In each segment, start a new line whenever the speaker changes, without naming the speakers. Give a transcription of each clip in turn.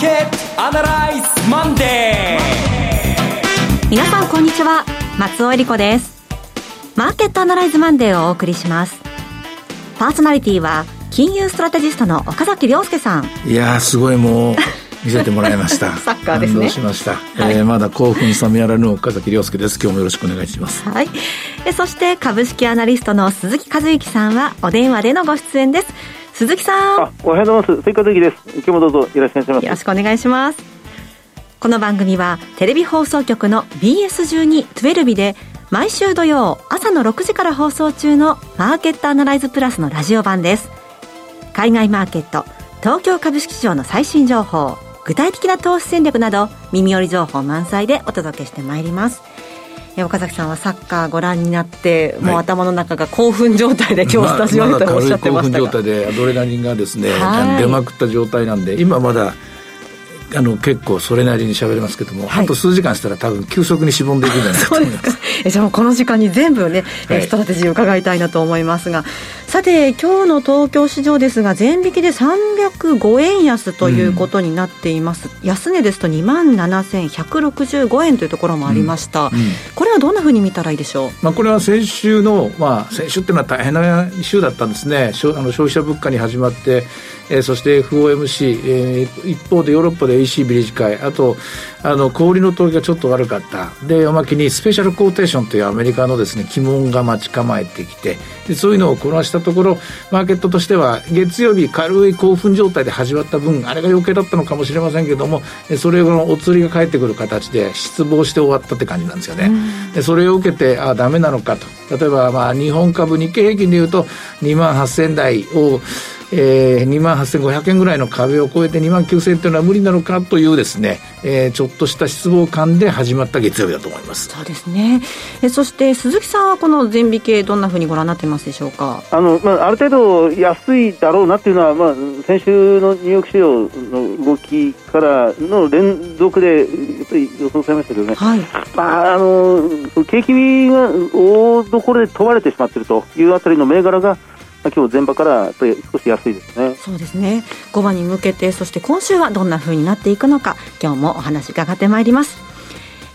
ーケットアナライズマンデ
ー。皆さんこんにちは松尾英里子です。マーケットアナライズマンデーをお送りします。パーソナリティは金融ストラテジストの岡崎良介さん。
いやすごいもう見せてもらいました。
サッカーですね。
しました、はい、えー、まだ興奮冷めやらぬ岡崎良介です。今日もよろしくお願いします。
はい。えそして株式アナリストの鈴木一之さんはお電話でのご出演です鈴木さん。
おはようございます。鈴木和之です。今日もどうぞよろしくお願いします。
よろしくお願いします。この番組はテレビ放送局の BS12-12 で毎週土曜朝の6時から放送中のマーケットアナライズプラスのラジオ版です。海外マーケット東京株式市場の最新情報具体的な投資戦略など耳寄り情報満載でお届けしてまいります岡崎さんはサッカーご覧になって、もう頭の中が興奮状態で今日スタジオにとおっしゃってましたが、
ま、興奮状態でアドレナリンがですね、出まくった状態なんで今まだあの結構それなりに喋れますけども、はい、あと数時間したら多分急速にしぼんでいくんじゃないかと思います
じゃあこの時間に全部ね、はい、ストラテジーを伺いたいなと思いますがさて今日の東京市場ですが全引きで305円安ということになっています、うん、安値ですと2万7165円というところもありました、うんうん、これはどんなふうに見たらいいでしょう、
まあ、これは先週の、まあ、先週っていうのは大変な週だったんですね。あの消費者物価に始まってえー、そして FOMC、えー、一方でヨーロッパで ECB 理事会あとあの小売の投機がちょっと悪かった。でおまけにスペシャルコーテーションというアメリカのですね鬼門が待ち構えてきてでそういうのをこなしたところマーケットとしては月曜日軽い興奮状態で始まった分あれが余計だったのかもしれませんけどもそれのお釣りが返ってくる形で失望して終わったって感じなんですよね。でそれを受けてああダメなのかと。例えばまあ日本株日経平均でいうと2万8000台をえー、2万8500円ぐらいの壁を超えて2万9000円というのは無理なのかというですね、えー、ちょっとした失望感で始まった月曜日だと思います。
そうですね。えそして鈴木さんはこの全美系どんなふうにご覧になってますでしょうか？
あの、まあ、ある程度安いだろうなっていうのは、まあ、先週のニューヨーク市場の動きからの連続でやっぱり予想されましたけどね、はい、まあ、あの景気が大所で問われてしまっているというあたりの銘柄が今日前場から少し安いですね。
そうですね。5番に向けてそして今週はどんなふうになっていくのか今日もお話伺ってまいります。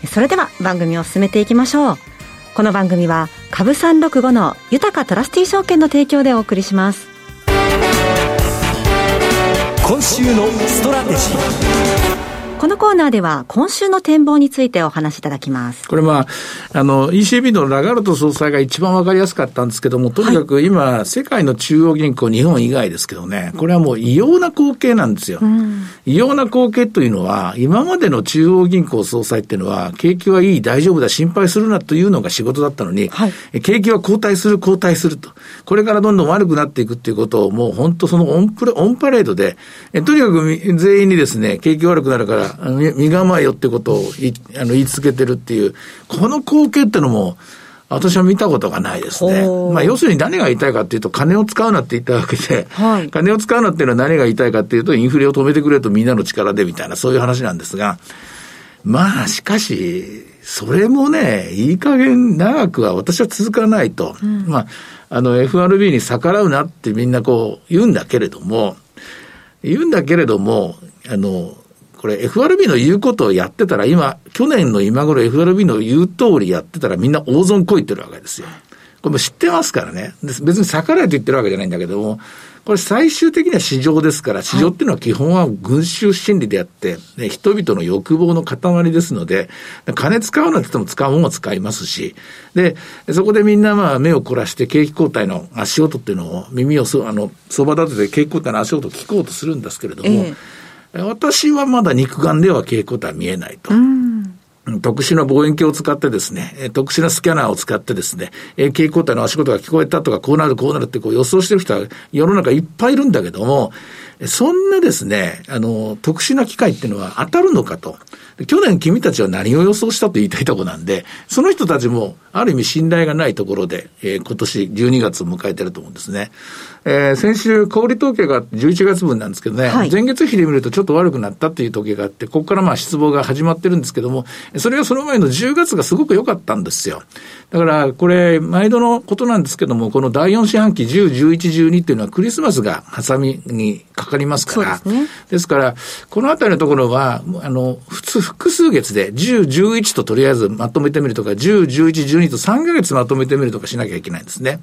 それでは番組を進めていきましょう。この番組は株365の豊かトラスティ証券の提供でお送りします。
今週のストラテジー
このコーナーでは今週の展望についてお話しいただきます。
これまあ、あの、ECB のラガルト総裁が一番わかりやすかったんですけども、とにかく今、はい、世界の中央銀行、日本以外ですけどね、これはもう異様な光景なんですよ。うん、異様な光景というのは、今までの中央銀行総裁っていうのは、景気はいい、大丈夫だ、心配するなというのが仕事だったのに、はい、景気は後退する、後退すると。これからどんどん悪くなっていくっていうことを、もう本当そのオンプレ、オンパレードで、えとにかく全員にですね、景気悪くなるから、身構えよってことをあの言い続けてるっていう、この光景ってのも、私は見たことがないですね。まあ、要するに何が言いたいかっていうと、金を使うなって言ったわけで、はい、金を使うなっていうのは何が言いたいかっていうと、インフレを止めてくれとみんなの力でみたいな、そういう話なんですが、まあ、しかし、それもね、いい加減長くは私は続かないと。うん、まあ、あの、FRB に逆らうなってみんなこう言うんだけれども、言うんだけれども、あの、これ FRB の言うことをやってたら、今、去年の今頃 FRB の言う通りやってたらみんな大損こいてるわけですよ。これも知ってますからね。別に逆らえと言ってるわけじゃないんだけども、これ最終的には市場ですから、市場っていうのは基本は群衆心理であって、ね、人々の欲望の塊ですので、金使うなんて言っても使うものは使いますし、で、そこでみんなまあ目を凝らして景気後退の足音っていうのを耳をそ、あの、そば立てて景気後退の足音を聞こうとするんですけれども、えー私はまだ肉眼では傾向とは見えないと。特殊な望遠鏡を使ってですね、特殊なスキャナーを使ってですね、蛍光体の足元が聞こえたとか、こうなる、こうなるってこう予想してる人は世の中いっぱいいるんだけども、そんなですね、あの、特殊な機械っていうのは当たるのかと。去年君たちは何を予想したと言いたいところなんで、その人たちもある意味信頼がないところで、えー、今年12月を迎えてると思うんですね。えー、先週、小売統計が11月分なんですけどね、はい、前月比で見るとちょっと悪くなったっていう統計があって、ここからまあ失望が始まってるんですけども、それがその前の10月がすごく良かったんですよ。だから、これ、毎度のことなんですけども、この第4四半期10、11、12っていうのはクリスマスが挟みにかかかりますから。ですね、ですから、このあたりのところは、あの、普通、複数月で10、11ととりあえずまとめてみるとか、10、11、12と3ヶ月まとめてみるとかしなきゃいけないんですね。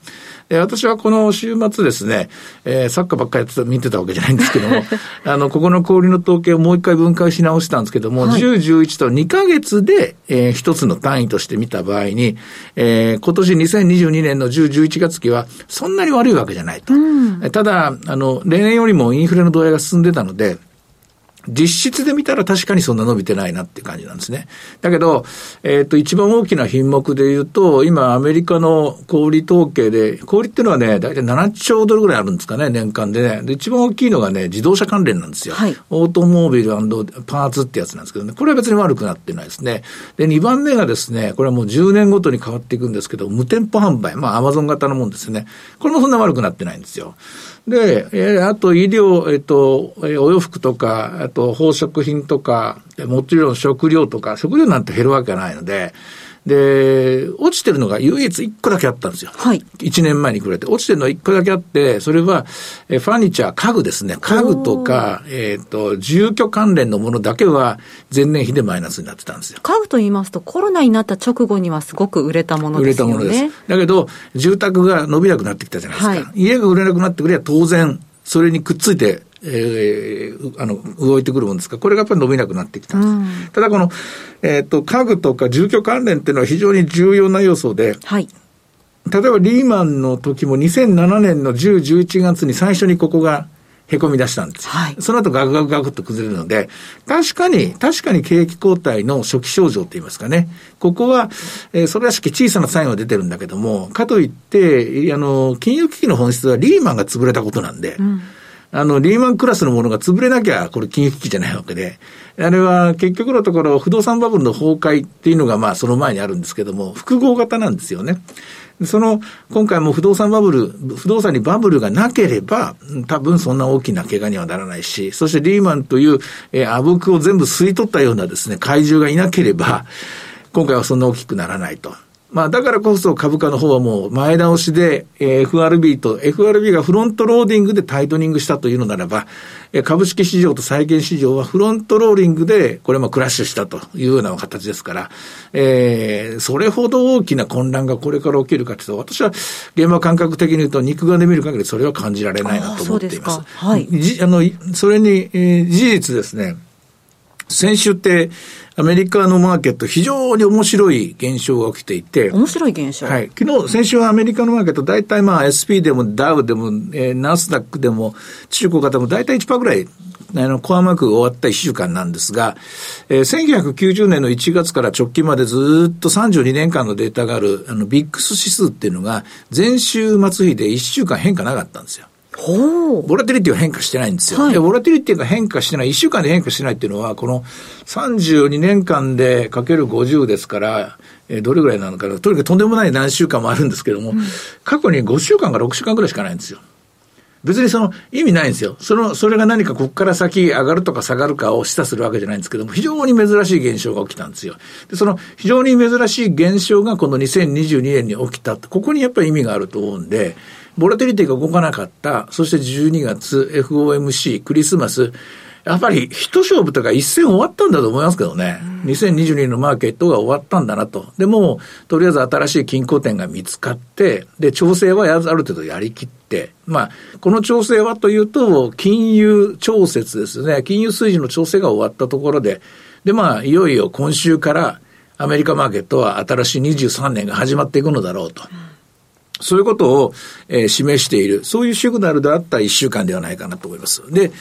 で私はこの週末ですね、えー、サッカーばっかりやってた、見てたわけじゃないんですけども、あの、ここの氷の統計をもう一回分解し直したんですけども、はい、10、11と2ヶ月で、えー、一つの単位として見た場合に、えー、今年2022年の10、11月期は、そんなに悪いわけじゃないと。うん、ただ、あの、例年よりもインフレの度合いが進んでたので、実質で見たら確かにそんな伸びてないなっていう感じなんですね。だけど、えっ、ー、と、一番大きな品目で言うと、今アメリカの小売統計で、小売っていうのはね、大体7兆ドルぐらいあるんですかね、年間でね。で、一番大きいのがね、自動車関連なんですよ。はい、オートモービルパーツってやつなんですけどね、これは別に悪くなってないですね。で、2番目がですね、これはもう10年ごとに変わっていくんですけど、無店舗販売、まあアマゾン型のもんですね。これもそんな悪くなってないんですよ。で、えー、あと医療、えっ、と、お洋服とか、あと宝飾品とか、もちろん食料とか、食料なんて減るわけないので、で、落ちてるのが唯一1個だけあったんですよ。はい。1年前に比べて。落ちてるのは1個だけあって、それは、えファニチャー、家具ですね。家具とか、えっ、ー、と、住居関連のものだけは前年比でマイナスになってたんですよ。
家具と言いますと、コロナになった直後にはすごく売れたものですよね。売れたものです。
だけど、住宅が伸びなくなってきたじゃないですか。はい、家が売れなくなってくれば当然、それにくっついてえー、あの、動いてくるもんですか？ら、これがやっぱり伸びなくなってきたんです。うん、ただこの、えっ、ー、と、家具とか住居関連っていうのは非常に重要な要素で、はい。例えばリーマンの時も2007年の10、11月に最初にここがへこみ出したんですはい、その後ガクガクガクっと崩れるので、確かに、確かに景気後退の初期症状といいますかね。ここは、えー、それらしき小さなサインは出てるんだけども、かといって、あの、金融危機の本質はリーマンが潰れたことなんで、うんあの、リーマンクラスのものが潰れなきゃ、これ金融危機じゃないわけで、あれは結局のところ、不動産バブルの崩壊っていうのが、まあ、その前にあるんですけども、複合型なんですよね。その、今回も不動産バブル、不動産にバブルがなければ、多分そんな大きな怪我にはならないし、そしてリーマンという、えー、あぶくを全部吸い取ったようなですね、怪獣がいなければ、今回はそんな大きくならないと。まあ、だからこそ株価の方はもう前倒しで、えー、FRB と、FRB がフロントローディングでタイトニングしたというのならば、えー、株式市場と債券市場はフロントローリングで、これもクラッシュしたというような形ですから、えー、それほど大きな混乱がこれから起きるかというと、私は現場感覚的に言うと、肉眼で見る限りそれは感じられないなと思っています。はい。あの、それに、えー、事実ですね、先週って、アメリカのマーケット、非常に面白い現象が起きていて。
面白い現象
はい。昨日、先週はアメリカのマーケット、大体まあ SP でもダウでも、えー、ナスダックでも、中古型も大体1%ぐらい、あの、コアマークが終わった1週間なんですが、えー、1990年の1月から直近までずっと32年間のデータがある、あの、ビックス指数っていうのが、前週末日で1週間変化なかったんですよ。ボラティリティは変化してないんですよ。はい、で、ボラティリティが変化してない、1週間で変化してないっていうのは、この32年間でかける50ですから、えー、どれぐらいなのかな。とにかくとんでもない何週間もあるんですけども、うん、過去に5週間か6週間ぐらいしかないんですよ。別にその意味ないんですよ。その、それが何かここから先上がるとか下がるかを示唆するわけじゃないんですけども、非常に珍しい現象が起きたんですよ。で、その非常に珍しい現象がこの2022年に起きた。ここにやっぱり意味があると思うんで、ボラテリティが動かなかった、そして12月、FOMC、クリスマス、やっぱり一勝負とか一戦終わったんだと思いますけどね。2022年のマーケットが終わったんだなと。でも、とりあえず新しい均衡点が見つかって、で、調整はある程度やりきって、まあ、この調整はというと、金融調節ですね。金融水準の調整が終わったところで、で、まあ、いよいよ今週からアメリカマーケットは新しい23年が始まっていくのだろうと。そういうことを、えー、示している、そういうシグナルであった一週間ではないかなと思います。で、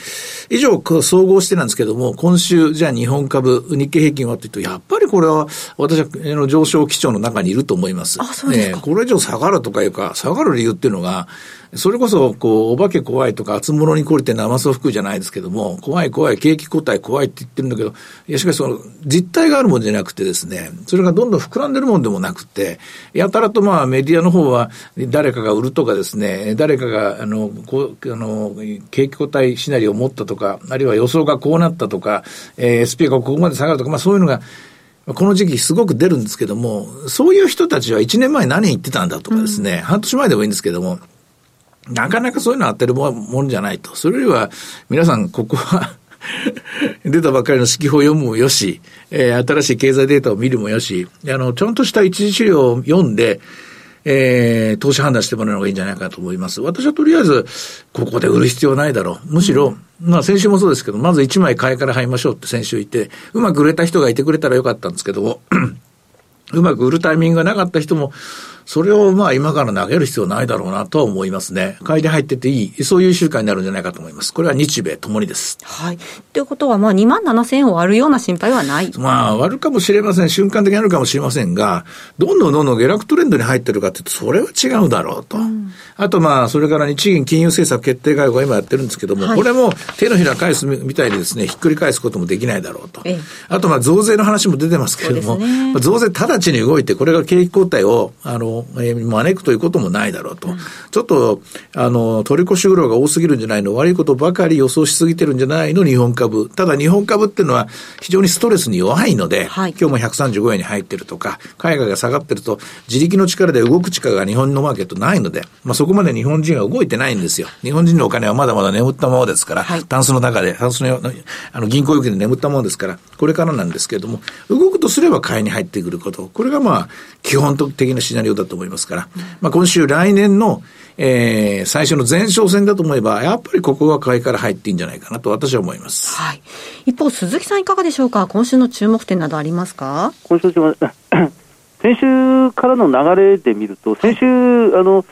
以上、総合してなんですけども、今週、じゃあ日本株、日経平均はというと、やっぱりこれは、私は、あの、上昇基調の中にいると思います。
あ、そうですか。
えー、これ以上下がるとかいうか、下がる理由っていうのが、それこそ、こう、お化け怖いとか、厚物に懲りて生そ服じゃないですけども、怖い怖い、景気後退怖いって言ってるんだけど、いや、しかしその、実態があるもんじゃなくてですね、それがどんどん膨らんでるもんでもなくて、やたらとまあ、メディアの方は、誰かが売るとかですね、誰かが、あの、こう、あの、景気後退シナリオを持ったとか、あるいは予想がこうなったとか、えー、SP がここまで下がるとか、まあそういうのが、この時期すごく出るんですけども、そういう人たちは1年前何言ってたんだとかですね、うん、半年前でもいいんですけども、なかなかそういうの当てるもんじゃないと。それよりは、皆さん、ここは 出たばっかりの指揮法を読むもよし、えー、新しい経済データを見るもよし、あの、ちゃんとした一次資料を読んで、えー、投資判断してもらうのがいいんじゃないかと思います。私はとりあえず、ここで売る必要ないだろう。むしろ、うん、まあ先週もそうですけど、まず1枚買いから入りましょうって先週言って、うまく売れた人がいてくれたらよかったんですけども、うまく売るタイミングがなかった人も、それをまあ今から投げる必要ないだろうなとは思いますね。買いで入ってていい、そういう週間になるんじゃないかと思います。これは日米ともにです。
はい。ということは、まあ2万7千円を割るような心配はない
まあ割るかもしれません。瞬間的にあるかもしれませんが、どんどんどんどん下落トレンドに入ってるかっていうと、それは違うだろうと。うん、あとまあ、それから日銀金融政策決定会合が今やってるんですけども、はい、これも手のひら返すみたいにですね、ひっくり返すこともできないだろうと。ええ、あとまあ増税の話も出てますけれども、ね、増税直ちに動いて、これが景気後退を、あの、えー、招くということもないだろうと。うん、ちょっと、あの、取り越し苦労が多すぎるんじゃないの？悪いことばかり予想しすぎてるんじゃないの？日本株。ただ日本株っていうのは非常にストレスに弱いので、はい、今日も135円に入ってるとか、海外が下がってると、自力の力で動く力が日本のマーケットないので、まあそこまで日本人は動いてないんですよ。日本人のお金はまだまだ眠ったままですから、はい、タンスの中で、タンスの、あの銀行預金で眠ったままですから、これからなんですけれども、動くとすれば買いに入ってくること。これがまあ、基本的なシナリオだと思いますから、まあ今週来年の、えー、最初の前哨戦だと思えば、やっぱりここは買いから入っていいんじゃないかなと私は思います。
はい。一方、鈴木さんいかがでしょうか？今週の注目点などありますか？
今週の 先週からの流れで見ると、先週、あの、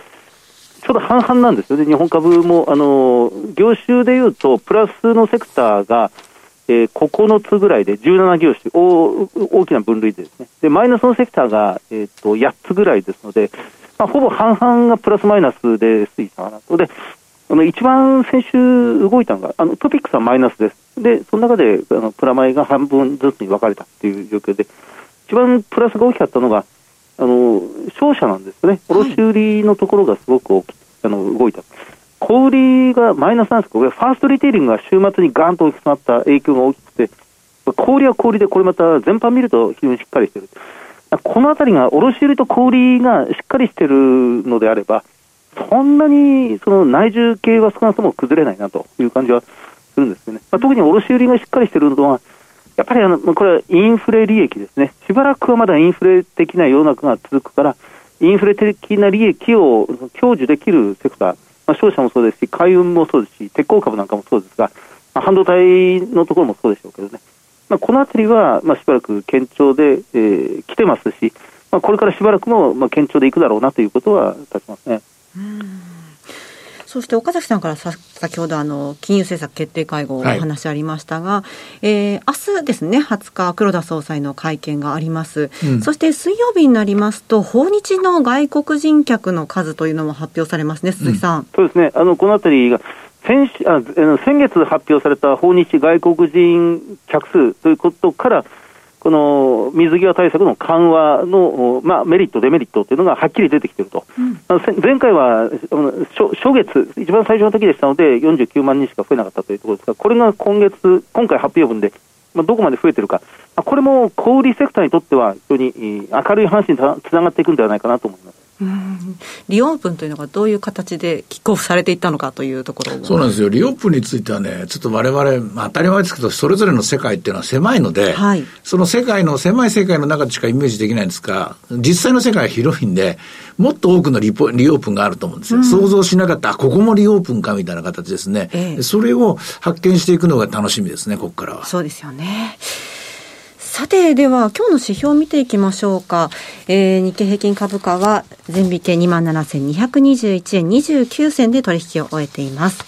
ちょうど半々なんですよね、日本株も、あの、業種でいうと、プラスのセクターが、えー、9つぐらいで、17業種大、大きな分類でですね。で、マイナスのセクターが、えっ、ー、と、8つぐらいですので、まあ、ほぼ半々がプラスマイナスで推移したかなと。で、あの、一番先週動いたのが、あの、トピックスはマイナスです。で、その中で、あの、プラマイが半分ずつに分かれたっていう状況で、一番プラスが大きかったのが、あの、商社なんですね。卸売のところがすごく大き、あの、動いた。小売りがマイナスなんですけど、ファーストリテイリングが週末にガーンと大きくなった影響が大きくて、小売りは小売りで、これまた全般見ると非常にしっかりしてる。このあたりが卸売と小売りがしっかりしてるのであれば、そんなにその内需系は少なくとも崩れないなという感じはするんですよね。まあ、特に卸売がしっかりしてるのは、やっぱりあのこれはインフレ利益ですね。しばらくはまだインフレ的な世の中が続くから、インフレ的な利益を享受できるセクター、まあ、商社もそうですし、海運もそうですし、鉄鋼株なんかもそうですが、まあ、半導体のところもそうでしょうけどね、まあ、このあたりは、まあ、しばらく堅調で、えー、来てますし、まあ、これからしばらくも、まあ、堅調でいくだろうなということは立ちますね。
そして岡崎さんからさ先ほどあの金融政策決定会合お話ありましたが、はい、えー、明日ですね20日黒田総裁の会見があります、うん、そして水曜日になりますと訪日の外国人客の数というのも発表されますね鈴木さん、うん、
そうですね。あのこのあたりが先あ先月発表された訪日外国人客数ということからこの水際対策の緩和の、まあ、メリット、デメリットというのがはっきり出てきていると、うん、前回は初月、一番最初の時でしたので、49万人しか増えなかったというところですが、これが今月、今回発表分で、まあ、どこまで増えているか、これも小売セクターにとっては、非常に明るい話につながっていくんではないかなと思います。
リオープンというのがどういう形でキックオフされていったのかというところ
そうなんですよ、リオープンについてはね、ちょっとわれわれ、当たり前ですけど、それぞれの世界っていうのは狭いので、はい、その世界の、狭い世界の中でしかイメージできないんですが、実際の世界は広いんで、もっと多くのリポリオープンがあると思うんですよ。うん、想像しなかった、ここもリオープンかみたいな形ですね、ええ、それを発見していくのが楽しみですね、ここからは。
そうですよね。さて、では、今日の指標を見ていきましょうか。えー、日経平均株価は、全日経27,221円29銭で取引を終えています。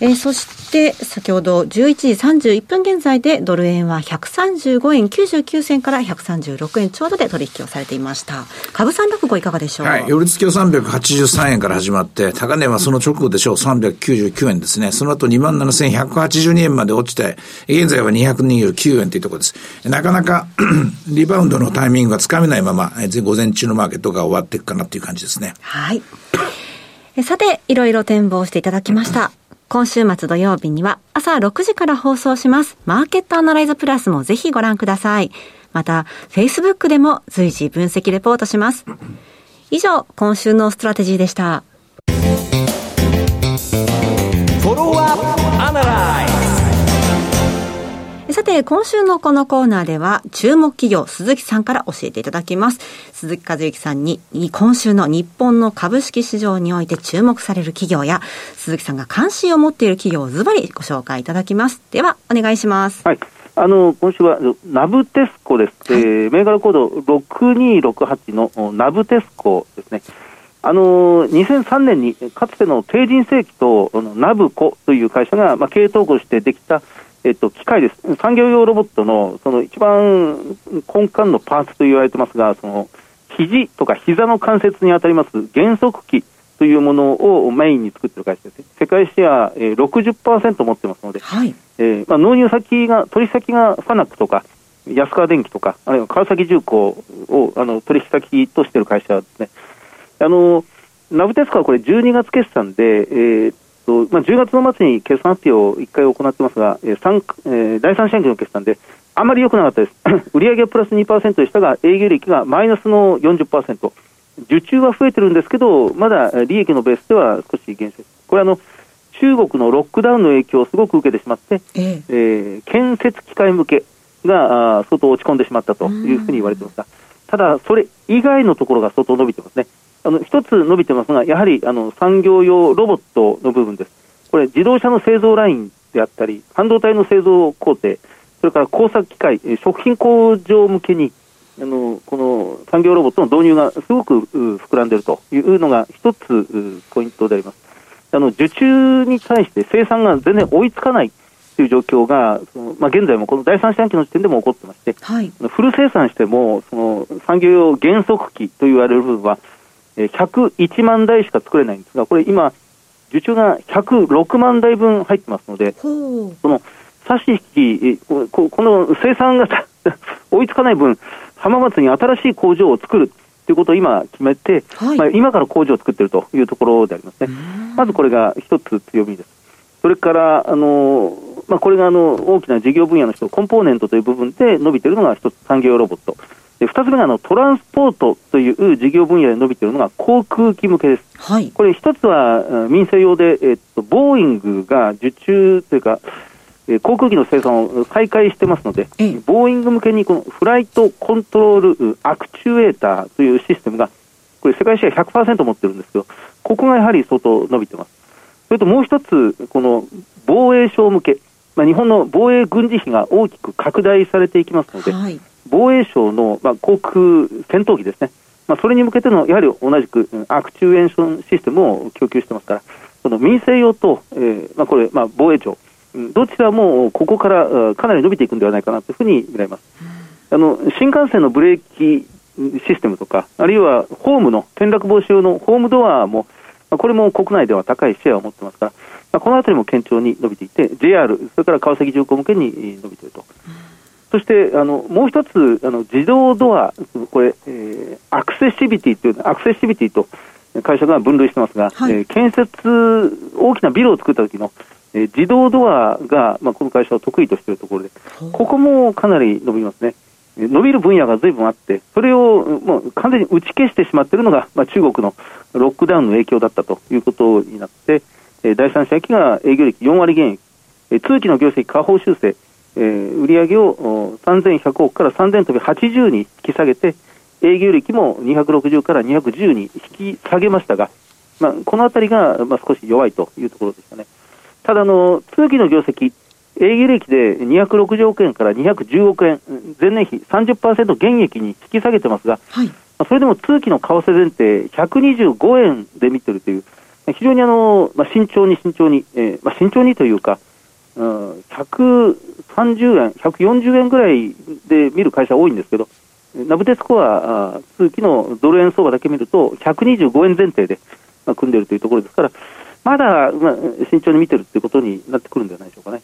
えー、そして、先ほど11時31分現在でドル円は135円99銭から136円ちょうどで取引をされていました。株三六五いかがでしょう？
はい。寄り付きは383円から始まって、高値はその直後でしょう。399円ですね。その後27,182円まで落ちて、現在は229円というところです。なかなか リバウンドのタイミングがつかめないまま、午前中のマーケットが終わっていくかなという感じですね。
はい。さて、いろいろ展望していただきました。今週末土曜日には朝6時から放送しますマーケットアナライズプラスもぜひご覧ください。また、Facebook でも随時分析レポートします。以上、今週のストラテジーでした。て、今週のこのコーナーでは、注目企業、鈴木さんから教えていただきます。鈴木和之さんに、今週の日本の株式市場において注目される企業や、鈴木さんが関心を持っている企業をズバリご紹介いただきます。では、お願いします。
はい。あの、今週は、ナブテスコです。はい、えー、銘柄コード6268のナブテスコですね。あの2003年にかつての帝人世紀とナブコという会社が、まあ、経営統合してできた、えっと、機械です。産業用ロボットのその一番根幹のパーツと言われてますが、その肘とか膝の関節に当たります減速器というものをメインに作っている会社です、世界シェア、えー、60%持ってますので、はいえーまあ、納入先が、取引先がファナックとか、安川電機とか、あるいは川崎重工をあの取引先としている会社ですね。あのナブテスコはこれ12月決算で、えーとまあ、10月の末に決算発表を1回行ってますが、えーえー、第3四半期の決算で、あまり良くなかったです。売上はプラス2%でしたが、営業利益がマイナスの40%。受注は増えてるんですけど、まだ利益のベースでは少し減少これあの、中国のロックダウンの影響をすごく受けてしまって、えええー、建設機械向けが相当落ち込んでしまったというふうに言われていますが、ただ、それ以外のところが相当伸びてますね。あの一つ伸びてますが、やはりあの産業用ロボットの部分です。これ、自動車の製造ラインであったり、半導体の製造工程、それから工作機械、食品工場向けに、あのこの産業ロボットの導入がすごく膨らんでいるというのが一つポイントであります。あの受注に対して生産が全然追いつかないという状況が、そのまあ、現在もこの第三四半期の時点でも起こってまして、はい、フル生産してもその産業用減速機と言われる部分は、101万台しか作れないんですが、これ今、受注が106万台分入ってますので、その差し引き、この生産が 追いつかない分、浜松に新しい工場を作るということを今決めて、はい、まあ、今から工場を作っているというところでありますね。まずこれが一つ強みです。それから、あのまあ、これがあの大きな事業分野の人、コンポーネントという部分で伸びているのが一つ産業ロボット。で2つ目があのトランスポートという事業分野で伸びているのが航空機向けです。はい、これ一つは民生用で、えっと、ボーイングが受注というか、え航空機の生産を再開してますので、ええ、ボーイング向けにこのフライトコントロールアクチュエーターというシステムが、これ世界シェア100%持ってるんですけど、ここがやはり相当伸びてます。それともう一つ、この防衛省向け、まあ、日本の防衛軍事費が大きく拡大されていきますので、はい、防衛省の、まあ、航空戦闘機ですね、まあ、それに向けてのやはり同じくアクチュエーションシステムを供給してますから、その民生用と、えーまあ、これ、まあ、防衛庁、どちらもここからかなり伸びていくんではないかなというふうに見られます。あの新幹線のブレーキシステムとか、あるいはホームの転落防止用のホームドアも、まあ、これも国内では高いシェアを持ってますから、まあ、このあたりも堅調に伸びていて、JR、それから川崎重工向けに伸びていると。そしてあのもう一つあの自動ドア、これ、えー、アクセシビティというアクセシビティと会社が分類してますが、はい、えー、建設、大きなビルを作った時のえー、自動ドアが、まあ、この会社は得意としているところで、ここもかなり伸びますね。伸びる分野が随分あって、それをもう完全に打ち消してしまっているのが、まあ、中国のロックダウンの影響だったということになって、えー、第三者期が営業率4割減益、えー、通期の業績下方修正、えー、売上を3100億から3000飛び80に引き下げて、営業利も260から210に引き下げましたが、まあ、このあたりが、まあ、少し弱いというところでしたね。ただの、通期の業績、営業利益で260億円から210億円、前年比30%減益に引き下げてますが、はい、それでも通期の為替前提125円で見てるという、非常にあの、まあ、慎重に慎重に、えーまあ、慎重にというか、うん、130円、140円ぐらいで見る会社多いんですけど、ナブテスコア通期のドル円相場だけ見ると、125円前提で、まあ、組んでいるというところですから、まだ、まあ、慎重に見てるっていうことになってくるんじゃないでしょうかね。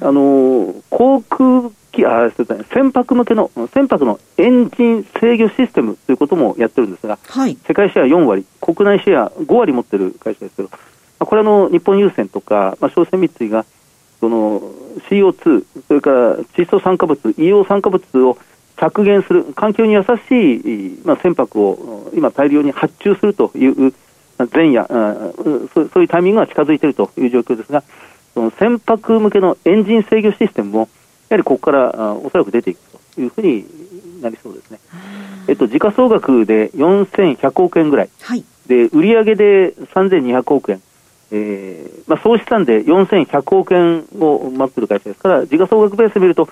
あの航空機あすみません船舶向けの船舶のエンジン制御システムということもやってるんですが、はい、世界シェア4割、国内シェア5割持ってる会社ですけど、まあ、これはの日本郵船とか、まあ、商船三井がその CO2、それから窒素酸化物、硫黄酸化物を削減する、環境に優しい、まあ、船舶を今、大量に発注するという前夜そうそういうタイミングが近づいているという状況ですが、その船舶向けのエンジン制御システムも、やはりここからおそらく出ていくというふうになりそうですね。えっと、時価総額で4100億円ぐらい、はい、で売上で3200億円、えーまあ、総資産で4100億円を待っている会社ですから、時価総額ベースで見ると、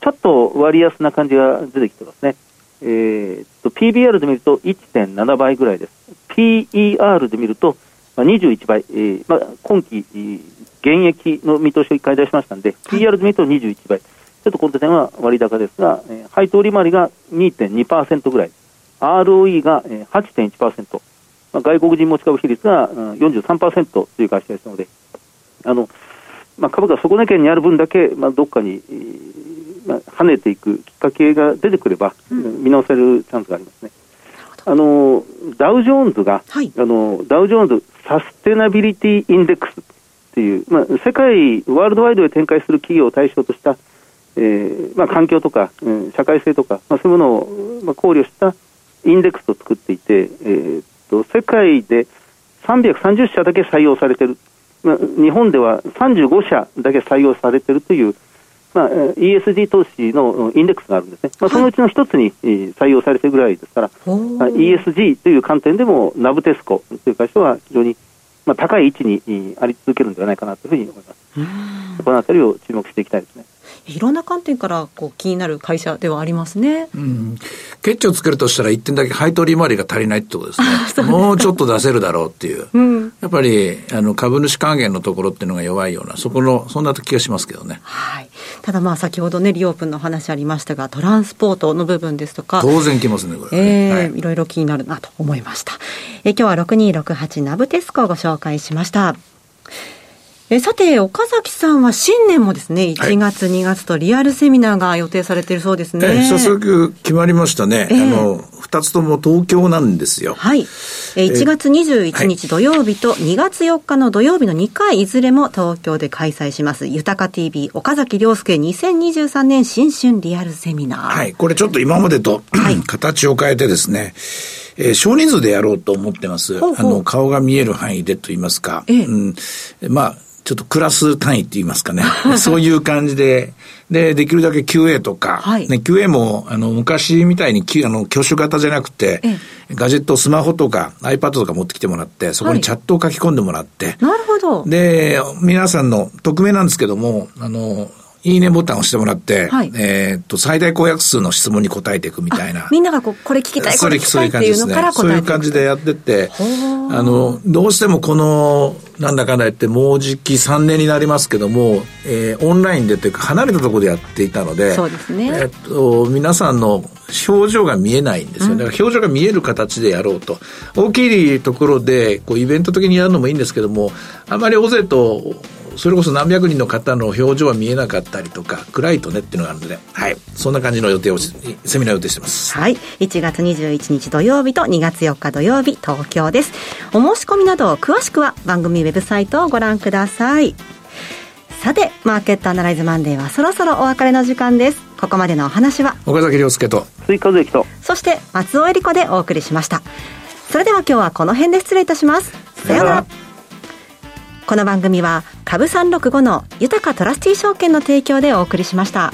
ちょっと割安な感じが出てきてますね。えー、と PBR で見ると1.7倍ぐらいです。PER で見ると、まあ、21倍、えーまあ、今期、現役の見通しを1回出しましたので、PR で見ると21倍。ちょっとこの点は割高ですが、えー、配当利回りが2.2%ぐらい、ROE が、えー、8.1%、まあ、外国人持ち株比率が、うん、43%という会社ですので、あのまあ、株価底値圏にある分だけ、まあ、どっかに、えーまあ、跳ねていくきっかけが出てくれば、うん、見直せるチャンスがありますね。あのダウ・ジョーンズが、はい、あのダウ・ジョーンズサステナビリティ・インデックスっていう、まあ、世界、ワールドワイドで展開する企業を対象とした、えーまあ、環境とか、うん、社会性とか、まあ、そういうものを、まあ、考慮したインデックスを作っていて、えー、と世界で330社だけ採用されている、まあ、日本では35社だけ採用されているという、まあ、ESG 投資のインデックスがあるんですね、まあ、そのうちの一つに採用されているぐらいですから、はい、ESG という観点でも、ナブテスコという会社は非常に、まあ、高い位置にあり続けるんではないかなというふうに思います。このあたりを注目していきたいですね。
いろんな観点からこう気になる会社ではありますね。
うん。ケッチをつけるとしたら1点だけ配当利回りが足りないってことですね。すもうちょっと出せるだろうっていう。うん、やっぱりあの株主還元のところっていうのが弱いような、そこの、そんな気がしますけどね。
はい。ただまあ先ほどね、リオープンの話ありましたが、トランスポートの部分ですとか。
当然きますね、これ、
ね。えー、はい、いろいろ気になるなと思いました。え今日は6268ナブテスコをご紹介しました。えさて、岡崎さんは新年もですね、1月、2月とリアルセミナーが予定されているそうですね。え
早速決まりましたね。えー、あの、2つとも東京なんですよ。
はい。え1月21日土曜日と2月4日の土曜日の2回いずれも東京で開催します、豊か TV 岡崎亮介2023年新春リアルセミナー。
はい。これちょっと今までと、はい、形を変えてですね、えー、少人数でやろうと思ってます。ほうほうあの、顔が見える範囲でと言いますか。ええ、うん。まあ、ちょっとクラス単位って言いますかね。そういう感じで、で、できるだけ QA とか、はい、ね、QA も、あの、昔みたいに、あの、挙手型じゃなくて、ええ、ガジェット、スマホとか iPad とか持ってきてもらって、そこにチャットを書き込んでもらって、はい、
なるほど。
で、皆さんの、匿名なんですけども、あの、いいねボタンを押してもらって、はい、えっと、最大公約数の質問に答えていくみたいな。
みんながこう、これ聞きたい、これ聞きたいっていうのから答えていく。そういう感じで
やってって、あの、どうしてもこの、なんだかんだ言って、もうじき3年になりますけども、えー、オンラインでというか、離れたところでやっていたので、
そうですね。
えっと、皆さんの表情が見えないんですよね。だから表情が見える形でやろうと。大きいところで、こう、イベント的にやるのもいいんですけども、あまり大勢と、それこそ何百人の方の表情は見えなかったりとか、暗いとねっていうのがあるので、はい。そんな感じの予定を、セミナー予定してます。
はい。1月21日土曜日と2月4日土曜日、東京です。お申し込みなど、詳しくは番組ウェブサイトをご覧ください。さて、マーケットアナライズマンデーはそろそろお別れの時間です。ここまでのお話は、
岡崎亮介と、
追加税と、
そして松尾恵里子でお送りしました。それでは今日はこの辺で失礼いたします。さようなら。この番組は株365の豊かトラスティ証券の提供でお送りしました。